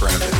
gravity.